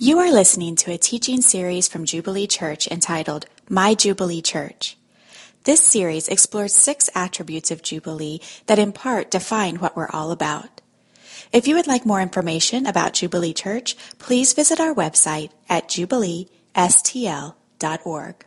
You are listening to a teaching series from Jubilee Church entitled My Jubilee Church. This series explores six attributes of Jubilee that in part define what we're all about. If you would like more information about Jubilee Church, please visit our website at jubileestl.org.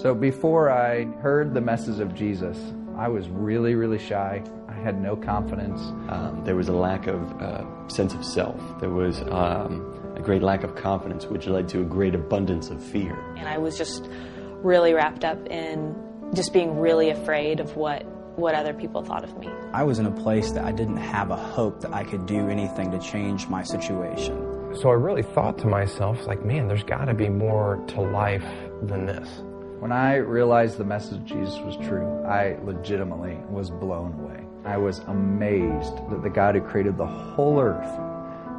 So before I heard the message of Jesus, I was really, really shy. I had no confidence. Um, there was a lack of uh, sense of self. There was um, a great lack of confidence, which led to a great abundance of fear. And I was just really wrapped up in just being really afraid of what what other people thought of me. I was in a place that I didn't have a hope that I could do anything to change my situation. So I really thought to myself, like, man, there's got to be more to life than this. When I realized the message of Jesus was true, I legitimately was blown away. I was amazed that the God who created the whole earth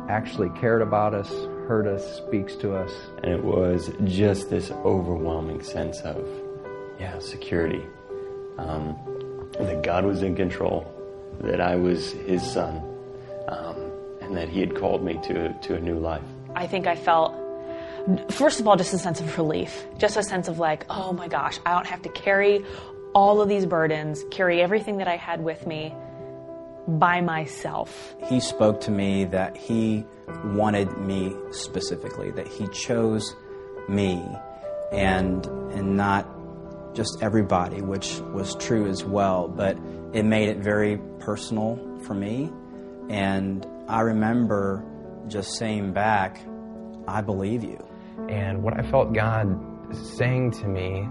actually cared about us, heard us, speaks to us. And it was just this overwhelming sense of, yeah, security. Um, that God was in control, that I was His son, um, and that He had called me to, to a new life. I think I felt first of all, just a sense of relief, just a sense of like, oh my gosh, I don't have to carry all of these burdens, carry everything that I had with me by myself. He spoke to me that he wanted me specifically, that he chose me and and not just everybody, which was true as well, but it made it very personal for me. And I remember just saying back, I believe you. And what I felt God saying to me,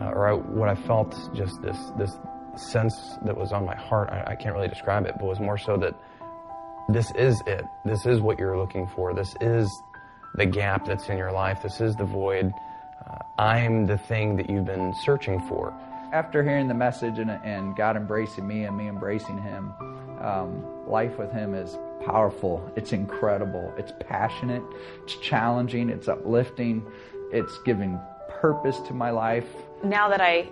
uh, or I, what I felt just this this sense that was on my heart, I, I can't really describe it, but was more so that this is it. This is what you're looking for. This is the gap that's in your life. This is the void. Uh, I'm the thing that you've been searching for. After hearing the message and, and God embracing me and me embracing Him, um, life with Him is powerful. It's incredible. It's passionate. It's challenging. It's uplifting. It's giving purpose to my life. Now that I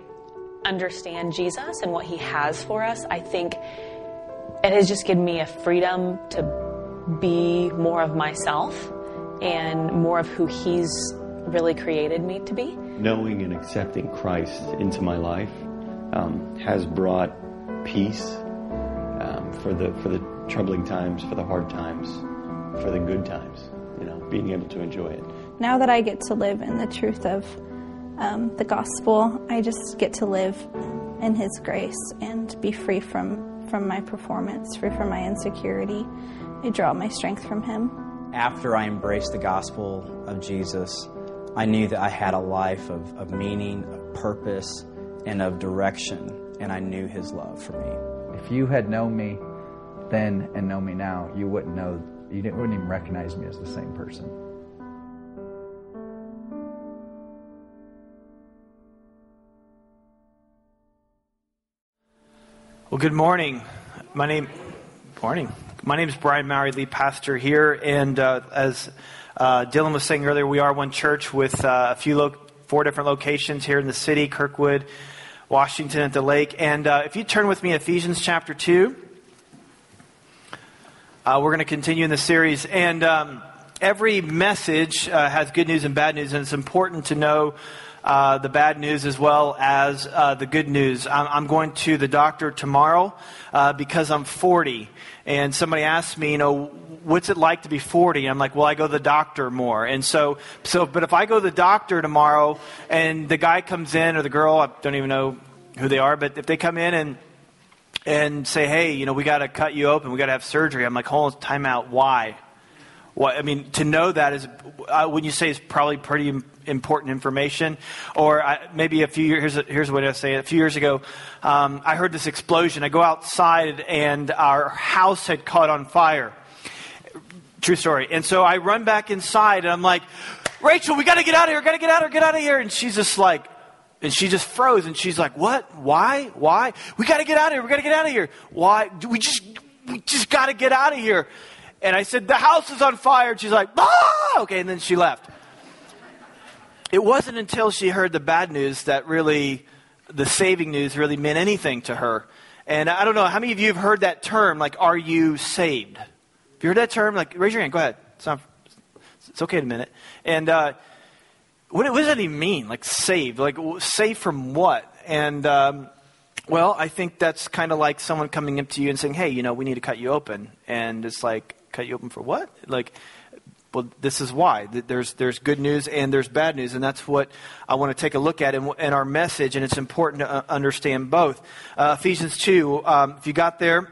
understand Jesus and what He has for us, I think it has just given me a freedom to be more of myself and more of who He's really created me to be. Knowing and accepting Christ into my life um, has brought peace um, for the for the troubling times, for the hard times, for the good times. You know, being able to enjoy it. Now that I get to live in the truth of um, the gospel, I just get to live in His grace and be free from from my performance, free from my insecurity. I draw my strength from Him. After I embraced the gospel of Jesus, I knew that I had a life of, of meaning, of purpose, and of direction, and I knew His love for me. If you had known me then and know me now, you wouldn't know, you wouldn't even recognize me as the same person. Well, good morning. My name, morning. My name is Brian Mowry, lead pastor here, and uh, as uh, Dylan was saying earlier, we are one church with uh, a few, lo- four different locations here in the city, Kirkwood, Washington at the lake. And uh, if you turn with me, Ephesians chapter two. Uh, we're going to continue in the series. And um, every message uh, has good news and bad news, and it's important to know uh, the bad news as well as uh, the good news. I'm, I'm, going to the doctor tomorrow uh, because I'm 40. And somebody asked me, you know, what's it like to be 40? I'm like, well, I go to the doctor more. And so, so, but if I go to the doctor tomorrow and the guy comes in or the girl, I don't even know who they are, but if they come in and and say, hey, you know, we got to cut you open, we got to have surgery. I'm like, hold on, time out. Why? What I mean, to know that is, uh, when you say it's probably pretty important information. Or I, maybe a few years, here's, here's what I say. A few years ago, um, I heard this explosion. I go outside and our house had caught on fire. True story. And so I run back inside and I'm like, Rachel, we got to get out of here. Got to get out of here. Get out of here. And she's just like, and she just froze and she's like, What? Why? Why? We got to get out of here. We got to get out of here. Why? We just, we just got to get out of here. And I said, The house is on fire. And she's like, Ah! Okay. And then she left. It wasn't until she heard the bad news that really the saving news really meant anything to her. And I don't know, how many of you have heard that term, like, are you saved? Have you heard that term? Like, raise your hand, go ahead. It's, not, it's okay in a minute. And uh, what, what, does that even mean? Like, saved? Like, saved from what? And, um, well, I think that's kind of like someone coming up to you and saying, hey, you know, we need to cut you open. And it's like, cut you open for what? Like, well, this is why. There's, there's good news and there's bad news, and that's what I want to take a look at in, in our message, and it's important to uh, understand both. Uh, Ephesians 2, um, if you got there,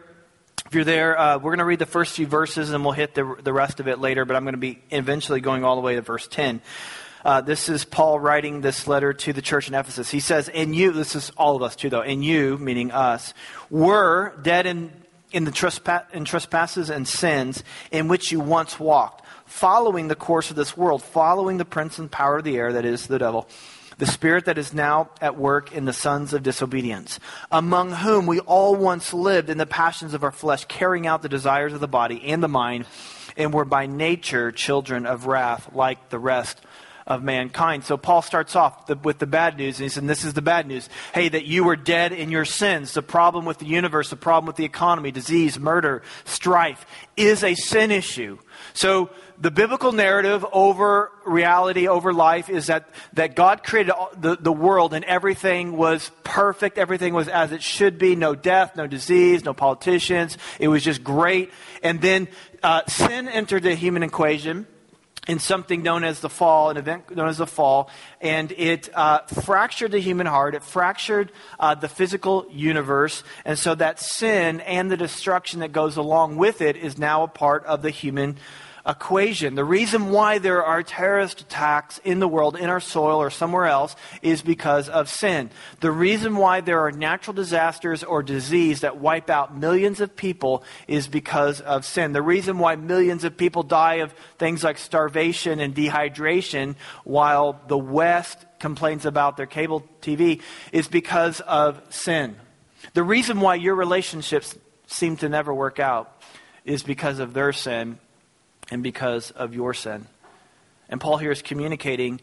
if you're there, uh, we're going to read the first few verses and we'll hit the, the rest of it later, but I'm going to be eventually going all the way to verse 10. Uh, this is Paul writing this letter to the church in Ephesus. He says, And you, this is all of us too, though, and you, meaning us, were dead in, in the trespass, in trespasses and sins in which you once walked following the course of this world, following the prince and power of the air, that is the devil, the spirit that is now at work in the sons of disobedience, among whom we all once lived in the passions of our flesh, carrying out the desires of the body and the mind, and were by nature children of wrath, like the rest of mankind. So Paul starts off the, with the bad news, and he said, This is the bad news. Hey, that you were dead in your sins. The problem with the universe, the problem with the economy, disease, murder, strife is a sin issue. So the biblical narrative over reality, over life, is that, that God created the, the world and everything was perfect. Everything was as it should be. No death, no disease, no politicians. It was just great. And then uh, sin entered the human equation in something known as the fall, an event known as the fall, and it uh, fractured the human heart. It fractured uh, the physical universe, and so that sin and the destruction that goes along with it is now a part of the human equation. The reason why there are terrorist attacks in the world, in our soil or somewhere else, is because of sin. The reason why there are natural disasters or disease that wipe out millions of people is because of sin. The reason why millions of people die of things like starvation and dehydration while the West complains about their cable TV is because of sin. The reason why your relationships seem to never work out is because of their sin and because of your sin. And Paul here is communicating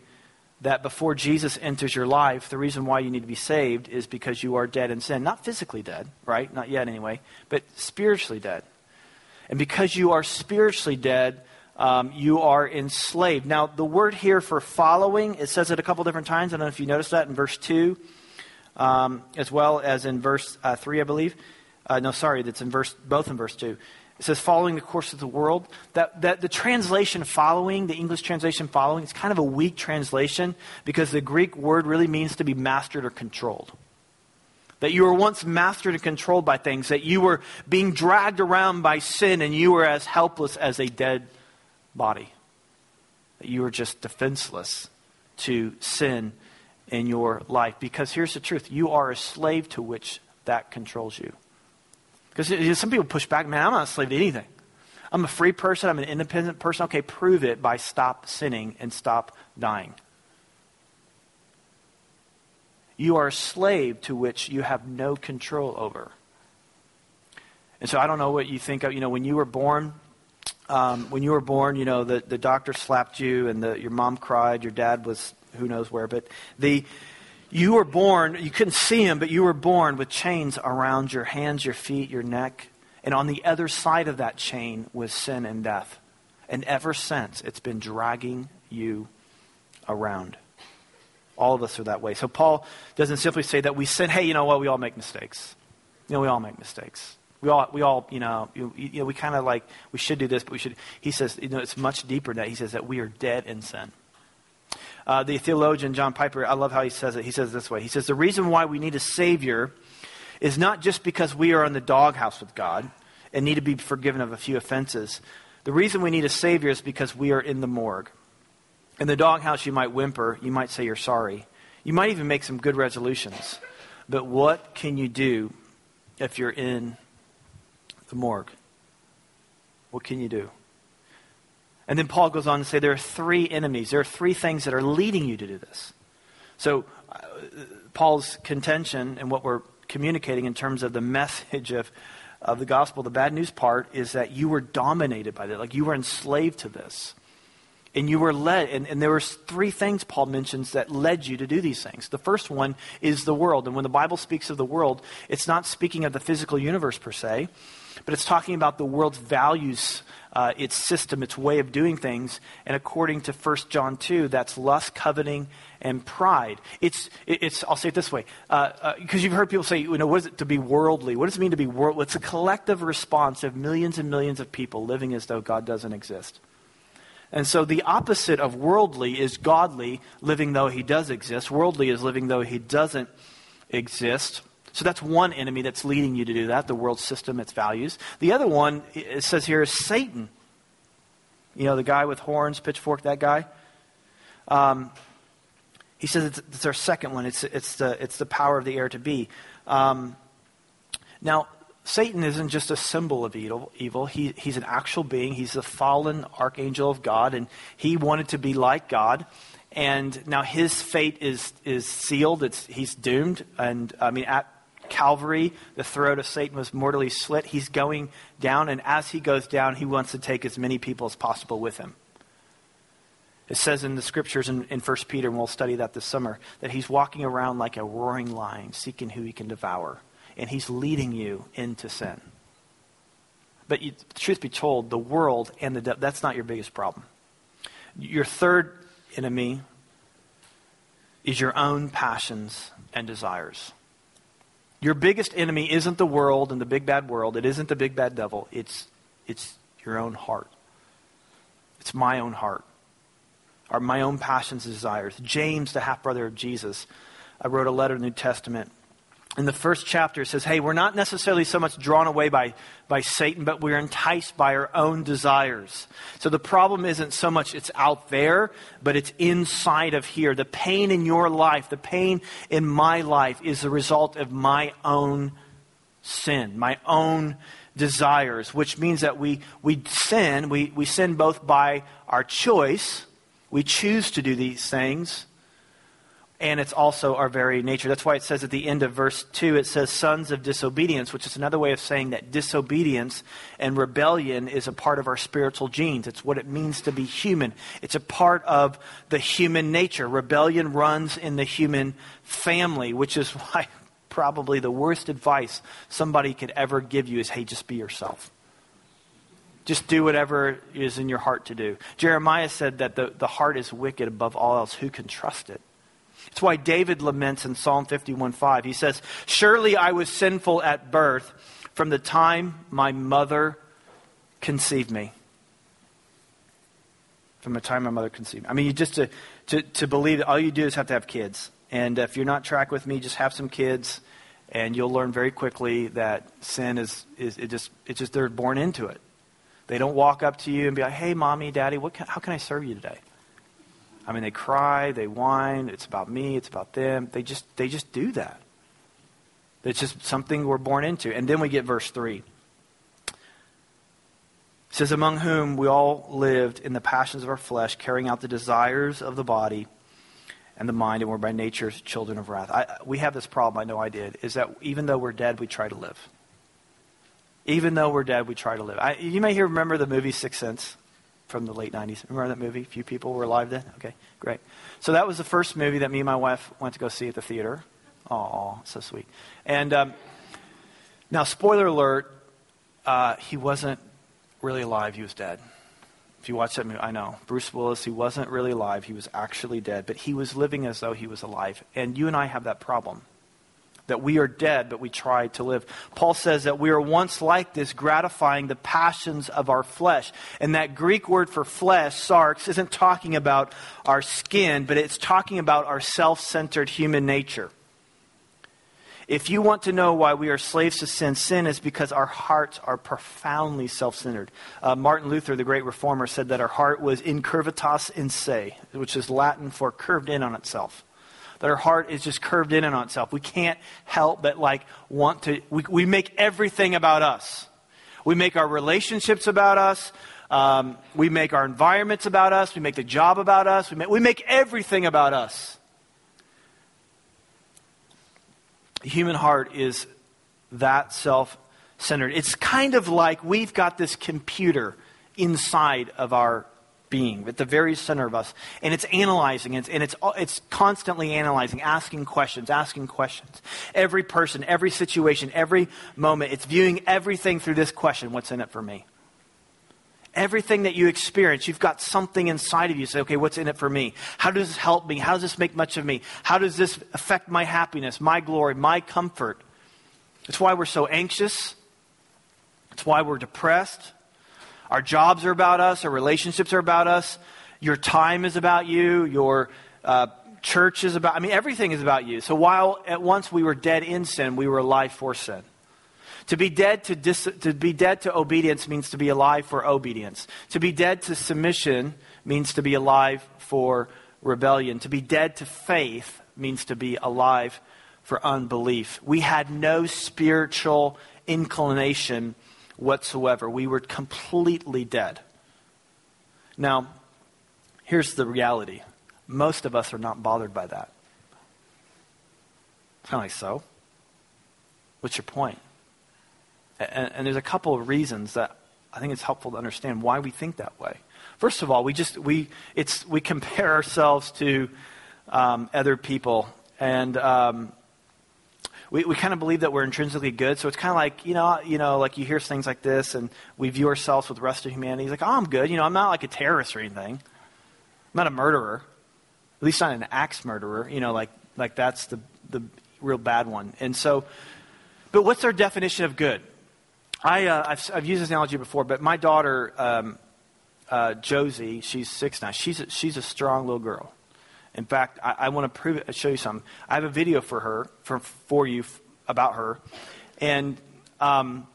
that before Jesus enters your life, the reason why you need to be saved is because you are dead in sin. Not physically dead, right? Not yet anyway, but spiritually dead. And because you are spiritually dead, um, you are enslaved. Now, the word here for following, it says it a couple different times. I don't know if you noticed that in verse 2, um, as well as in verse uh, 3, I believe. Uh, no, sorry, that's in verse, both in verse 2. It says following the course of the world. That, that the translation following, the English translation following, is kind of a weak translation because the Greek word really means to be mastered or controlled. That you were once mastered and controlled by things, that you were being dragged around by sin and you were as helpless as a dead body. That you were just defenseless to sin in your life. Because here's the truth you are a slave to which that controls you. Because some people push back, man, I'm not a slave to anything. I'm a free person. I'm an independent person. Okay, prove it by stop sinning and stop dying. You are a slave to which you have no control over. And so I don't know what you think of, you know, when you were born, um, when you were born, you know, the, the doctor slapped you and the, your mom cried, your dad was who knows where, but the, you were born, you couldn't see him, but you were born with chains around your hands, your feet, your neck. And on the other side of that chain was sin and death. And ever since, it's been dragging you around. All of us are that way. So Paul doesn't simply say that we sin, hey, you know what, we all make mistakes. You know, we all make mistakes. We all, we all, you know, you, you know we kind of like, we should do this, but we should. He says, you know, it's much deeper than that. He says that we are dead in sin. Uh, the theologian John Piper, I love how he says it. He says this way He says, The reason why we need a Savior is not just because we are in the doghouse with God and need to be forgiven of a few offenses. The reason we need a Savior is because we are in the morgue. In the doghouse, you might whimper, you might say you're sorry, you might even make some good resolutions. But what can you do if you're in the morgue? What can you do? And then Paul goes on to say there are three enemies. There are three things that are leading you to do this. So, uh, Paul's contention and what we're communicating in terms of the message of, of the gospel, the bad news part, is that you were dominated by that. Like you were enslaved to this. And you were led, and, and there were three things Paul mentions that led you to do these things. The first one is the world. And when the Bible speaks of the world, it's not speaking of the physical universe per se, but it's talking about the world's values, uh, its system, its way of doing things. And according to 1 John 2, that's lust, coveting, and pride. It's, it's I'll say it this way, because uh, uh, you've heard people say, you know, what is it to be worldly? What does it mean to be worldly? It's a collective response of millions and millions of people living as though God doesn't exist. And so the opposite of worldly is godly, living though he does exist. Worldly is living though he doesn't exist. So that's one enemy that's leading you to do that, the world system, its values. The other one, it says here, is Satan. You know, the guy with horns, pitchfork, that guy. Um, he says it's, it's, our second one. It's, it's, the, it's the power of the air to be. Um, now, Satan isn't just a symbol of evil. evil. He, he's an actual being. He's the fallen archangel of God, and he wanted to be like God. And now his fate is, is sealed. It's, he's doomed. And I mean, at Calvary, the throat of Satan was mortally slit. He's going down, and as he goes down, he wants to take as many people as possible with him. It says in the scriptures in, in 1 Peter, and we'll study that this summer, that he's walking around like a roaring lion, seeking who he can devour and he's leading you into sin. But you, truth be told, the world and the devil, that's not your biggest problem. Your third enemy is your own passions and desires. Your biggest enemy isn't the world and the big bad world. It isn't the big bad devil. It's, it's your own heart. It's my own heart. Or my own passions and desires. James, the half brother of Jesus, I wrote a letter in the New Testament in the first chapter, it says, hey, we're not necessarily so much drawn away by, by Satan, but we're enticed by our own desires. So the problem isn't so much it's out there, but it's inside of here. The pain in your life, the pain in my life is the result of my own sin, my own desires, which means that we, we sin. We, we sin both by our choice, we choose to do these things, and it's also our very nature. That's why it says at the end of verse 2, it says sons of disobedience, which is another way of saying that disobedience and rebellion is a part of our spiritual genes. It's what it means to be human. It's a part of the human nature. Rebellion runs in the human family, which is why probably the worst advice somebody could ever give you is hey, just be yourself. Just do whatever is in your heart to do. Jeremiah said that the, the heart is wicked above all else. Who can trust it? It's why David laments in Psalm 51:5. He says, "Surely I was sinful at birth from the time my mother conceived me." From the time my mother conceived me. I mean, you just to, to, to believe that all you do is have to have kids. And if you're not track with me, just have some kids, and you'll learn very quickly that sin is, is it just, it just, they're born into it. They don't walk up to you and be like, hey, mommy, daddy, what can, how can I serve you today? I mean, they cry, they whine. It's about me. It's about them. They just they just do that. It's just something we're born into. And then we get verse three. It says, "Among whom we all lived in the passions of our flesh, carrying out the desires of the body." and the mind, and we're by nature children of wrath. I, we have this problem, I know I did, is that even though we're dead, we try to live. Even though we're dead, we try to live. I, you may remember the movie Sixth Sense? From the late 90s. Remember that movie? A few people were alive then? Okay, great. So that was the first movie that me and my wife went to go see at the theater. Oh, so sweet. And um, now, spoiler alert, uh, he wasn't really alive, he was dead. If you watch that movie, I know. Bruce Willis, he wasn't really alive, he was actually dead, but he was living as though he was alive. And you and I have that problem that we are dead, but we try to live. Paul says that we are once like this, gratifying the passions of our flesh. And that Greek word for flesh, sarx, isn't talking about our skin, but it's talking about our self centered human nature. If you want to know why we are slaves to sin, sin is because our hearts are profoundly self centered. Uh, Martin Luther, the great reformer, said that our heart was incurvatus in se, which is Latin for curved in on itself that our heart is just curved in and on itself. We can't help but like want to, we, we make everything about us. We make our relationships about us. Um, we make our environments about us. We make the job about us. We make, we make everything about us. The human heart is that self centered. It's kind of like we've got this computer inside of our being, at the very center of us. And it's analyzing, and it's, and it's, it's constantly analyzing, asking questions, asking questions. Every person, every situation, every moment, it's viewing everything through this question what's in it for me? Everything that you experience, you've got something inside of you. Say, okay, what's in it for me? How does this help me? How does this make much of me? How does this affect my happiness, my glory, my comfort? It's why we're so anxious. It's why we're depressed. Our jobs are about us. Our relationships are about us. Your time is about you. Your uh, church is about. I mean, everything is about you. So while at once we were dead in sin, we were alive for sin. To be dead to, dis, to be dead to obedience means to be alive for obedience. To be dead to submission means to be alive for rebellion. To be dead to faith means to be alive for unbelief. We had no spiritual inclination whatsoever. We were completely dead. Now, here's the reality most of us are not bothered by that. Kind of like so. What's your point? And, and, there's a couple of reasons that I think it's helpful to understand why we think that way. First of all, we just we it's we compare ourselves to um, other people, and um, we, we kind of believe that we're intrinsically good. So it's kind of like you know you know like you hear things like this, and we view ourselves with the rest of humanity. He's like, oh, I'm good. You know, I'm not like a terrorist or anything. I'm not a murderer. At least not an axe murderer. You know, like like that's the the real bad one. And so, but what's our definition of good? I, uh, I've, I've, used this analogy before, but my daughter, um, uh, Josie, she's six now. She's a, she's a strong little girl. In fact, I, I want to prove it, show you something. I have a video for her, for, for you, f- about her. And um,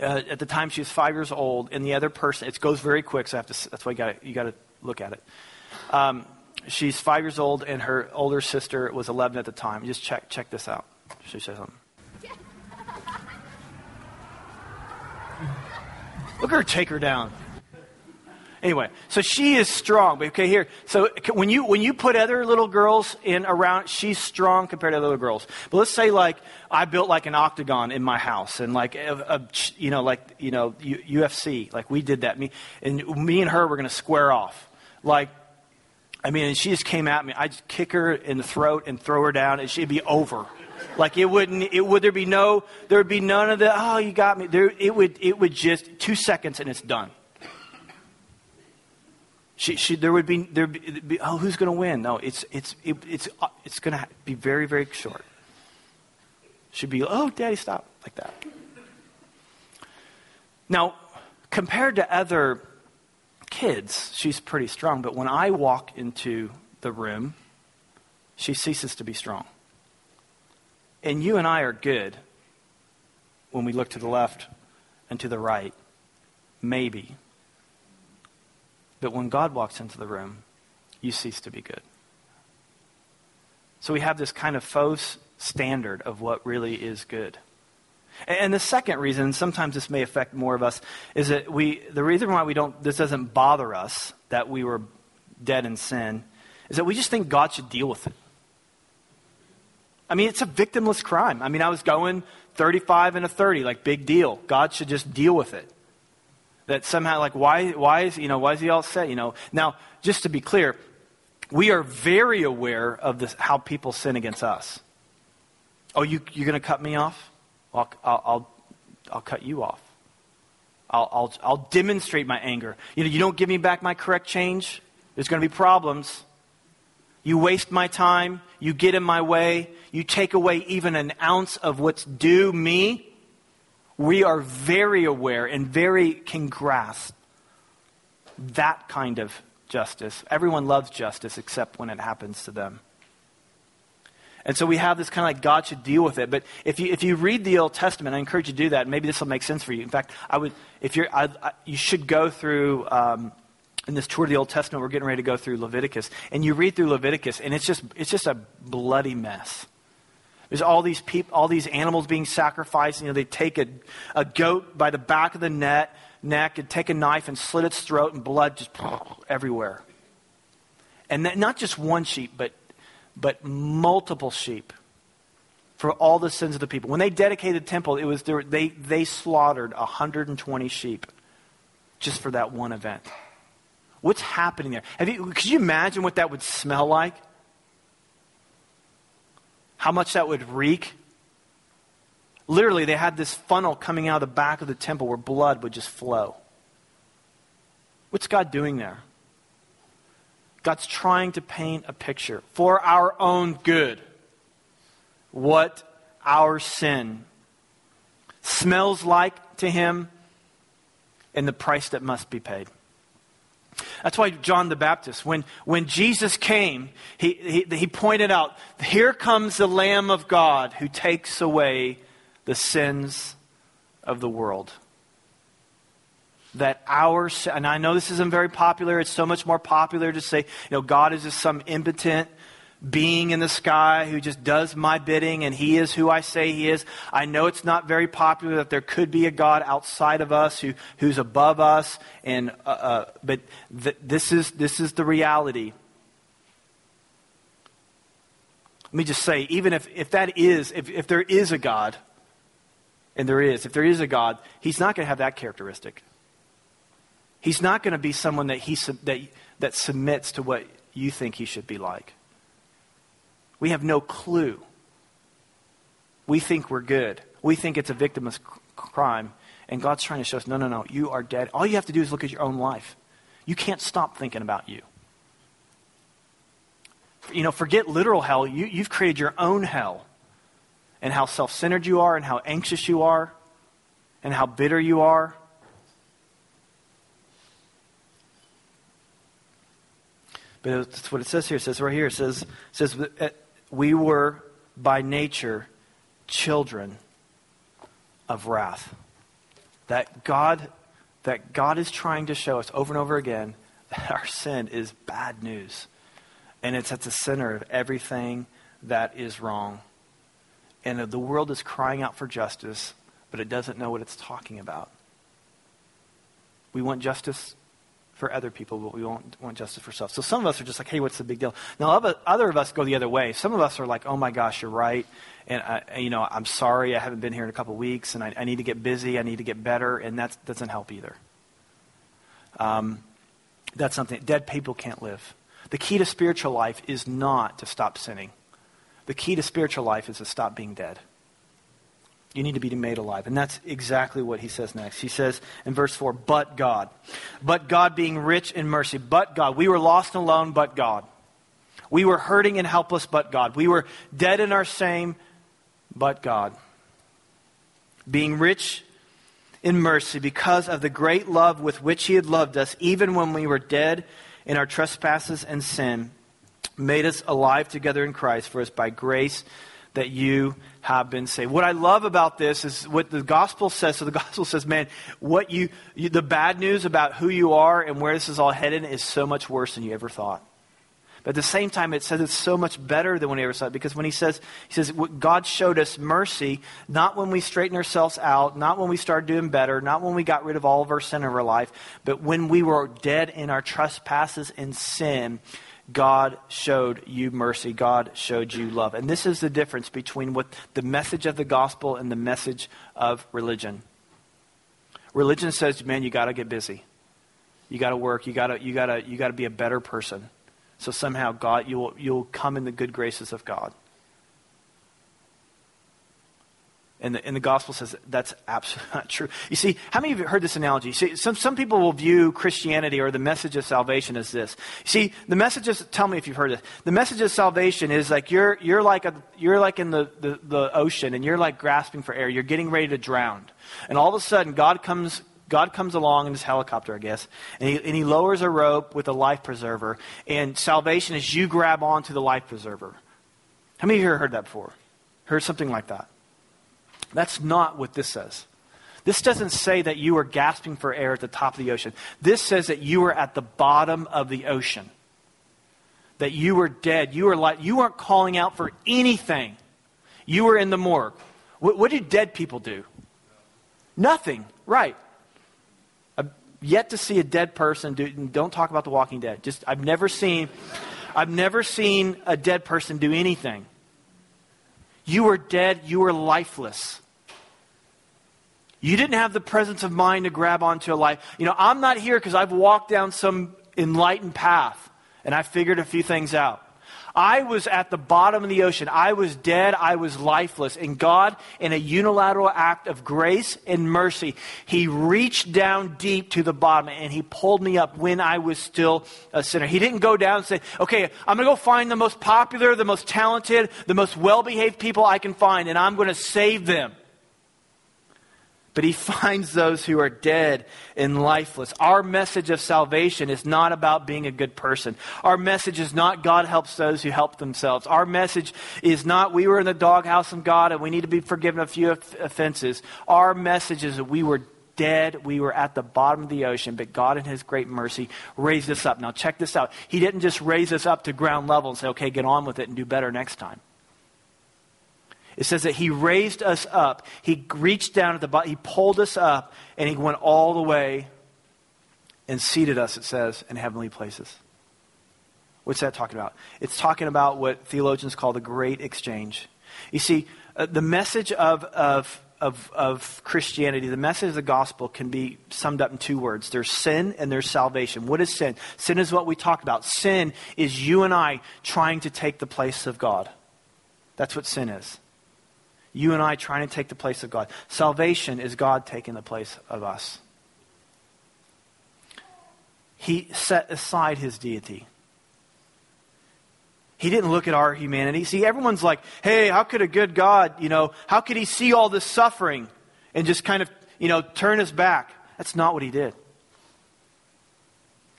uh, at the time, she was five years old, and the other person, it goes very quick, so I have to, that's why you got you got to look at it. Um, she's five years old, and her older sister was 11 at the time. Just check, check this out. She says something. Look at her take her down. Anyway, so she is strong. Okay, here. So when you when you put other little girls in around, she's strong compared to other girls. But let's say like I built like an octagon in my house, and like a, a, you know like you know UFC, like we did that. Me and me and her were going to square off. Like I mean, and she just came at me. I'd just kick her in the throat and throw her down, and she'd be over. Like it wouldn't, it would there be no, there would be none of the, oh, you got me. There, it would, it would just two seconds and it's done. She, she, there would be, there be, oh, who's going to win? No, it's, it's, it, it's, uh, it's going to be very, very short. She'd be, oh, daddy, stop, like that. Now, compared to other kids, she's pretty strong, but when I walk into the room, she ceases to be strong. And you and I are good when we look to the left and to the right. Maybe. But when God walks into the room, you cease to be good. So we have this kind of faux standard of what really is good. And the second reason, sometimes this may affect more of us, is that we, the reason why we don't, this doesn't bother us that we were dead in sin, is that we just think God should deal with it. I mean, it's a victimless crime. I mean, I was going 35 and a 30, like big deal. God should just deal with it. That somehow, like, why, why is, you know, why is he all set, you know? Now, just to be clear, we are very aware of this, how people sin against us. Oh, you, you're going to cut me off? I'll, I'll, I'll, I'll cut you off. I'll, I'll, I'll demonstrate my anger. You know, you don't give me back my correct change, there's going to be problems. You waste my time. You get in my way. You take away even an ounce of what's due me. We are very aware and very can grasp that kind of justice. Everyone loves justice except when it happens to them. And so we have this kind of like God should deal with it. But if you, if you read the Old Testament, I encourage you to do that. Maybe this will make sense for you. In fact, I would, if you're, I, I, you should go through um, in this tour of the Old Testament, we're getting ready to go through Leviticus, and you read through Leviticus, and it's just it's just a bloody mess. There's all these people, all these animals being sacrificed. You know, they take a, a goat by the back of the net, neck and take a knife and slit its throat, and blood just everywhere. And that, not just one sheep, but but multiple sheep for all the sins of the people. When they dedicated the temple, it was they they slaughtered 120 sheep just for that one event. What's happening there? You, could you imagine what that would smell like? How much that would reek? Literally, they had this funnel coming out of the back of the temple where blood would just flow. What's God doing there? God's trying to paint a picture for our own good. What our sin smells like to Him and the price that must be paid. That's why John the Baptist, when, when Jesus came, he, he, he pointed out, Here comes the Lamb of God who takes away the sins of the world that our and I know this isn't very popular. It's so much more popular to say, you know, God is just some impotent being in the sky who just does my bidding and he is who I say he is. I know it's not very popular that there could be a God outside of us who, who's above us and uh, uh, but th- this is this is the reality. Let me just say, even if, if that is, if, if there is a God, and there is, if there is a God, he's not going to have that characteristic. He's not going to be someone that, he, that, that submits to what you think he should be like. We have no clue. We think we're good. We think it's a victimless crime. And God's trying to show us no, no, no, you are dead. All you have to do is look at your own life. You can't stop thinking about you. You know, forget literal hell. You, you've created your own hell. And how self centered you are, and how anxious you are, and how bitter you are, But that's what it says here. It says right here, it says, it says we were by nature children of wrath. That God, that God is trying to show us over and over again that our sin is bad news. And it's at the center of everything that is wrong. And the world is crying out for justice, but it doesn't know what it's talking about. We want justice for other people, but we won't want justice for self. So some of us are just like, hey, what's the big deal? Now, other of us go the other way. Some of us are like, oh my gosh, you're right. And, I, you know, I'm sorry, I haven't been here in a couple weeks, and I, I need to get busy, I need to get better, and that doesn't help either. Um, that's something, dead people can't live. The key to spiritual life is not to stop sinning. The key to spiritual life is to stop being dead. You need to be made alive. And that's exactly what he says next. He says in verse 4, but God. But God being rich in mercy. But God. We were lost and alone, but God. We were hurting and helpless, but God. We were dead in our shame, but God. Being rich in mercy because of the great love with which he had loved us, even when we were dead in our trespasses and sin, made us alive together in Christ, for us by grace that you have been saved. What I love about this is what the gospel says. So the gospel says, man, what you, you, the bad news about who you are and where this is all headed is so much worse than you ever thought. But at the same time, it says it's so much better than when he ever saw it. Because when he says, he says, God showed us mercy, not when we straightened ourselves out, not when we started doing better, not when we got rid of all of our sin in our life, but when we were dead in our trespasses and sin, God showed you mercy. God showed you love. And this is the difference between what the message of the gospel and the message of religion. Religion says, man, you got to get busy. You got to work. You got to you got to you got to be a better person. So somehow God you'll you'll come in the good graces of God. And the, and the gospel says that's absolutely not true. You see, how many of you heard this analogy? See, some, some people will view Christianity or the message of salvation as this. See, the message is, tell me if you've heard this. The message of salvation is like you're, you're like, a, you're like in the, the, the ocean and you're like grasping for air. You're getting ready to drown. And all of a sudden, God comes, God comes along in his helicopter, I guess, and he, and he lowers a rope with a life preserver. And salvation is you grab onto the life preserver. How many of you have heard that before? Heard something like that? That's not what this says. This doesn't say that you are gasping for air at the top of the ocean. This says that you are at the bottom of the ocean. That you were dead. You were like you weren't calling out for anything. You were in the morgue. What, what do dead people do? Nothing. Right. I've yet to see a dead person do don't talk about the walking dead. Just I've never seen I've never seen a dead person do anything. You were dead, you were lifeless. You didn't have the presence of mind to grab onto a life. You know, I'm not here because I've walked down some enlightened path, and I figured a few things out. I was at the bottom of the ocean. I was dead. I was lifeless. And God, in a unilateral act of grace and mercy, He reached down deep to the bottom and He pulled me up when I was still a sinner. He didn't go down and say, okay, I'm going to go find the most popular, the most talented, the most well behaved people I can find, and I'm going to save them but he finds those who are dead and lifeless. Our message of salvation is not about being a good person. Our message is not God helps those who help themselves. Our message is not we were in the doghouse of God and we need to be forgiven a few offenses. Our message is that we were dead. We were at the bottom of the ocean, but God, in His great mercy, raised us up. Now, check this out. He didn't just raise us up to ground level and say, okay, get on with it and do better next time. It says that he raised us up. He reached down at the bottom. He pulled us up, and he went all the way and seated us, it says, in heavenly places. What's that talking about? It's talking about what theologians call the great exchange. You see, uh, the message of, of, of, of Christianity, the message of the gospel can be summed up in two words there's sin and there's salvation. What is sin? Sin is what we talked about. Sin is you and I trying to take the place of God. That's what sin is. You and I trying to take the place of God. Salvation is God taking the place of us. He set aside his deity. He didn't look at our humanity. See, everyone's like, hey, how could a good God, you know, how could he see all this suffering and just kind of, you know, turn his back? That's not what he did.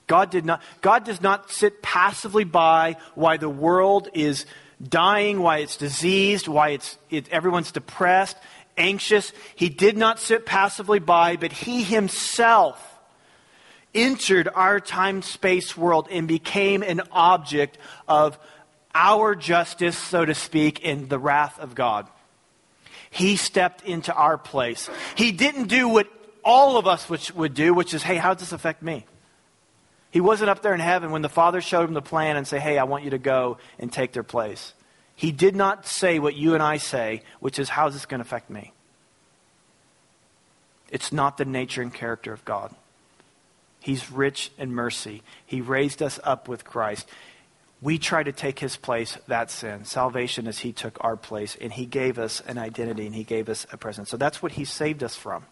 God did not, God does not sit passively by while the world is dying, why it's diseased, why it's, it, everyone's depressed, anxious. He did not sit passively by, but he himself entered our time space world and became an object of our justice, so to speak, in the wrath of God. He stepped into our place. He didn't do what all of us would do, which is, hey, how does this affect me? He wasn't up there in heaven when the Father showed him the plan and say, hey, I want you to go and take their place. He did not say what you and I say, which is, how's this going to affect me? It's not the nature and character of God. He's rich in mercy. He raised us up with Christ. We try to take his place, that's sin. Salvation is he took our place, and he gave us an identity, and he gave us a presence. So that's what he saved us from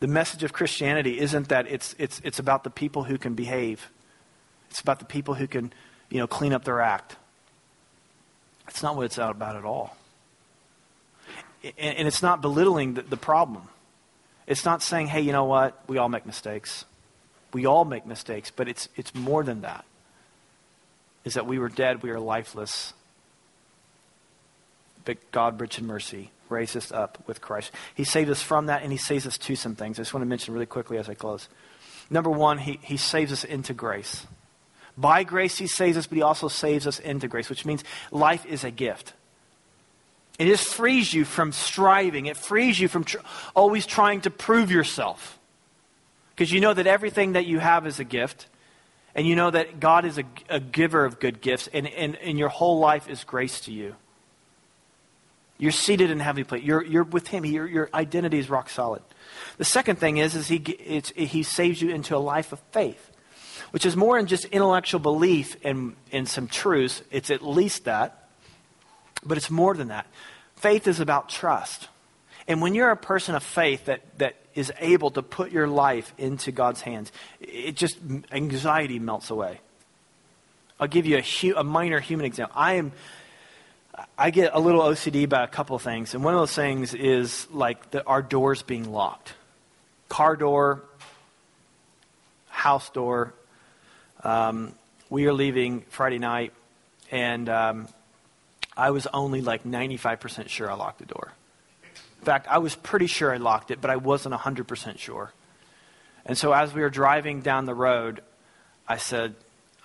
the message of Christianity isn't that it's, it's, it's about the people who can behave. It's about the people who can, you know, clean up their act. It's not what it's about at all. And, and it's not belittling the, the problem. It's not saying, hey, you know what? We all make mistakes. We all make mistakes, but it's, it's more than that. Is that we were dead, we are lifeless. But God, rich in mercy, raised us up with Christ. He saved us from that, and He saves us to some things. I just want to mention really quickly as I close. Number one, He, he saves us into grace. By grace, He saves us, but He also saves us into grace, which means life is a gift. It just frees you from striving, it frees you from tr- always trying to prove yourself. Because you know that everything that you have is a gift. And you know that God is a, a giver of good gifts, and, and, and your whole life is grace to you. You're seated in heavenly place. You're, you're with Him. Your, your identity is rock solid. The second thing is, is he, he saves you into a life of faith, which is more than just intellectual belief in, in some truths. It's at least that, but it's more than that. Faith is about trust. And when you're a person of faith that, that is able to put your life into God's hands, it just, anxiety melts away. I'll give you a, hu- a minor human example. I am I get a little OCD about a couple things, and one of those things is like the, our doors being locked, car door, house door. Um, we are leaving Friday night, and um, I was only like 95% sure I locked the door. In fact, I was pretty sure I locked it, but I wasn't 100% sure. And so as we were driving down the road, I said,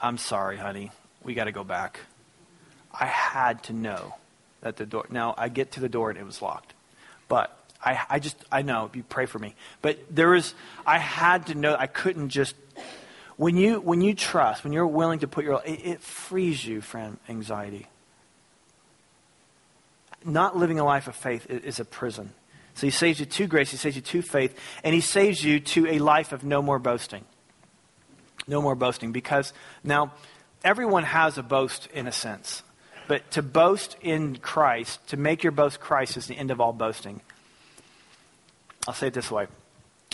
I'm sorry, honey. We got to go back. I had to know that the door. Now I get to the door and it was locked, but I, I just I know you pray for me. But there was I had to know I couldn't just when you when you trust when you're willing to put your it, it frees you from anxiety. Not living a life of faith is a prison. So he saves you to grace, he saves you to faith, and he saves you to a life of no more boasting. No more boasting. Because now, everyone has a boast in a sense. But to boast in Christ, to make your boast Christ, is the end of all boasting. I'll say it this way.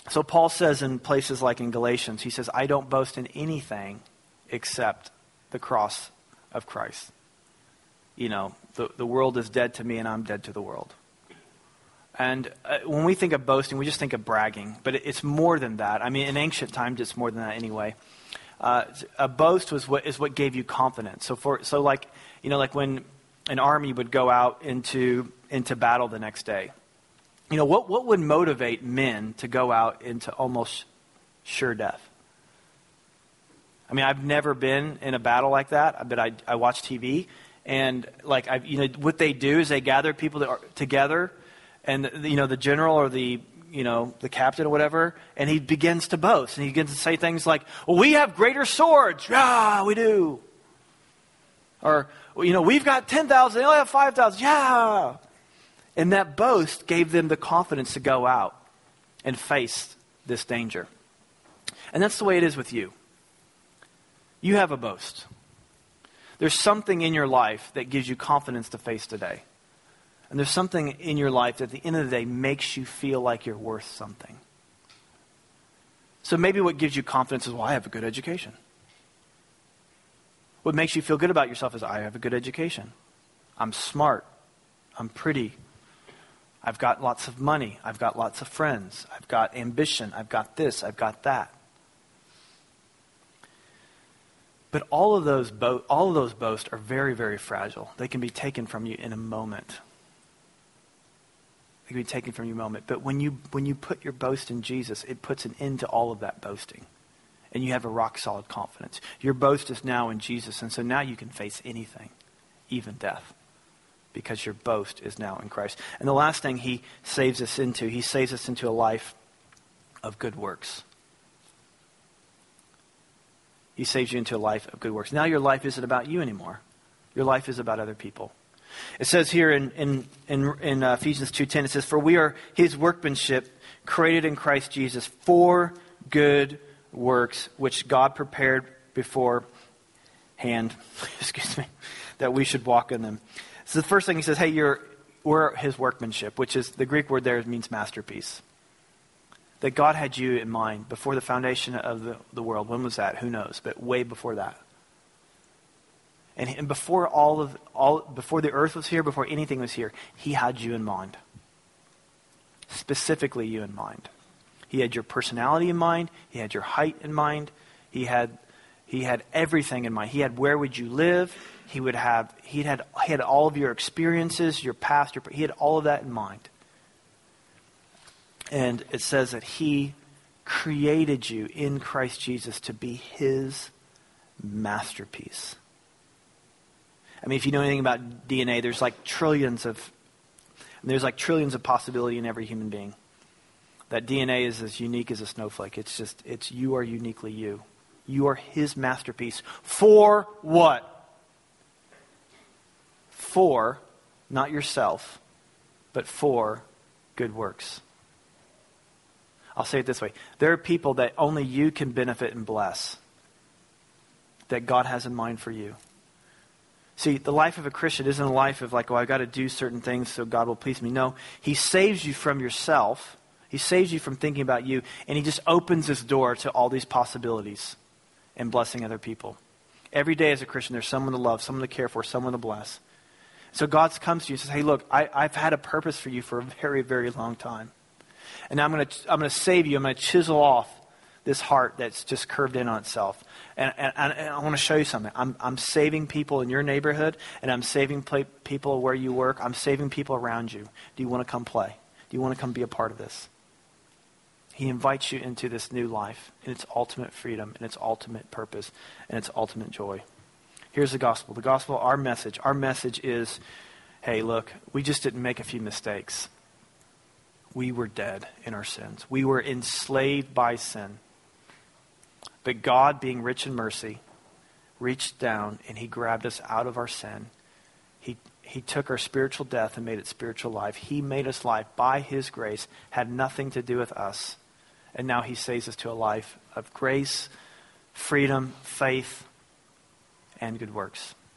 So Paul says in places like in Galatians, he says, I don't boast in anything except the cross of Christ. You know, the, the world is dead to me and I'm dead to the world. And uh, when we think of boasting, we just think of bragging, but it, it's more than that. I mean, in ancient times, it's more than that anyway. Uh, a boast was what is what gave you confidence. So for so like you know like when an army would go out into into battle the next day, you know what what would motivate men to go out into almost sure death? I mean, I've never been in a battle like that, but I, I watch TV, and like I, you know, what they do is they gather people that are together, and you know, the general or the you know the captain or whatever, and he begins to boast, and he begins to say things like, "Well, we have greater swords, yeah, we do," or well, you know, we've got ten thousand, they only have five thousand, yeah, and that boast gave them the confidence to go out and face this danger, and that's the way it is with you. You have a boast. There's something in your life that gives you confidence to face today. And there's something in your life that at the end of the day makes you feel like you're worth something. So maybe what gives you confidence is, well, I have a good education. What makes you feel good about yourself is, I have a good education. I'm smart. I'm pretty. I've got lots of money. I've got lots of friends. I've got ambition. I've got this. I've got that. But all of those bo- all of those boasts are very, very fragile. They can be taken from you in a moment. They can be taken from you in a moment. But when you when you put your boast in Jesus, it puts an end to all of that boasting. And you have a rock solid confidence. Your boast is now in Jesus, and so now you can face anything, even death. Because your boast is now in Christ. And the last thing he saves us into, he saves us into a life of good works. He saves you into a life of good works. Now your life isn't about you anymore. Your life is about other people. It says here in, in, in, in uh, Ephesians 2.10, it says, For we are his workmanship, created in Christ Jesus for good works, which God prepared beforehand, excuse me, that we should walk in them. So the first thing he says, hey, you're, we're his workmanship, which is, the Greek word there means masterpiece that God had you in mind before the foundation of the, the world. When was that? Who knows? But way before that. And, and before all of all before the earth was here, before anything was here, he had you in mind. Specifically you in mind. He had your personality in mind, he had your height in mind, he had he had everything in mind. He had where would you live? He would have he had he had all of your experiences, your past, your, he had all of that in mind. And it says that He created you in Christ Jesus to be His masterpiece. I mean, if you know anything about DNA, there's like trillions of there's like trillions of possibility in every human being. That DNA is as unique as a snowflake. It's just it's you are uniquely you. You are his masterpiece. For what? For not yourself, but for good works. I'll say it this way there are people that only you can benefit and bless, that God has in mind for you. See, the life of a Christian isn't a life of like, oh, I've got to do certain things so God will please me. No, He saves you from yourself. He saves you from thinking about you, and He just opens His door to all these possibilities and blessing other people. Every day as a Christian, there's someone to love, someone to care for, someone to bless. So God comes to you and says, hey, look, I, I've had a purpose for you for a very, very long time. And now I'm going to, I'm to save you. I'm going to chisel off this heart that's just curved in on itself. And, and, and I want to show you something. I'm, I'm saving people in your neighborhood, and I'm saving play, people where you work. I'm saving people around you. Do you want to come play? Do you want to come be a part of this? He invites you into this new life in its ultimate freedom, and its ultimate purpose, and its ultimate joy. Here's the gospel. The gospel, our message. Our message is hey, look, we just didn't make a few mistakes we were dead in our sins. We were enslaved by sin. But God, being rich in mercy, reached down and He grabbed us out of our sin. He, he took our spiritual death and made it spiritual life. He made us life by His grace, had nothing to do with us. And now he saves us to a life of grace, freedom, faith, and good works.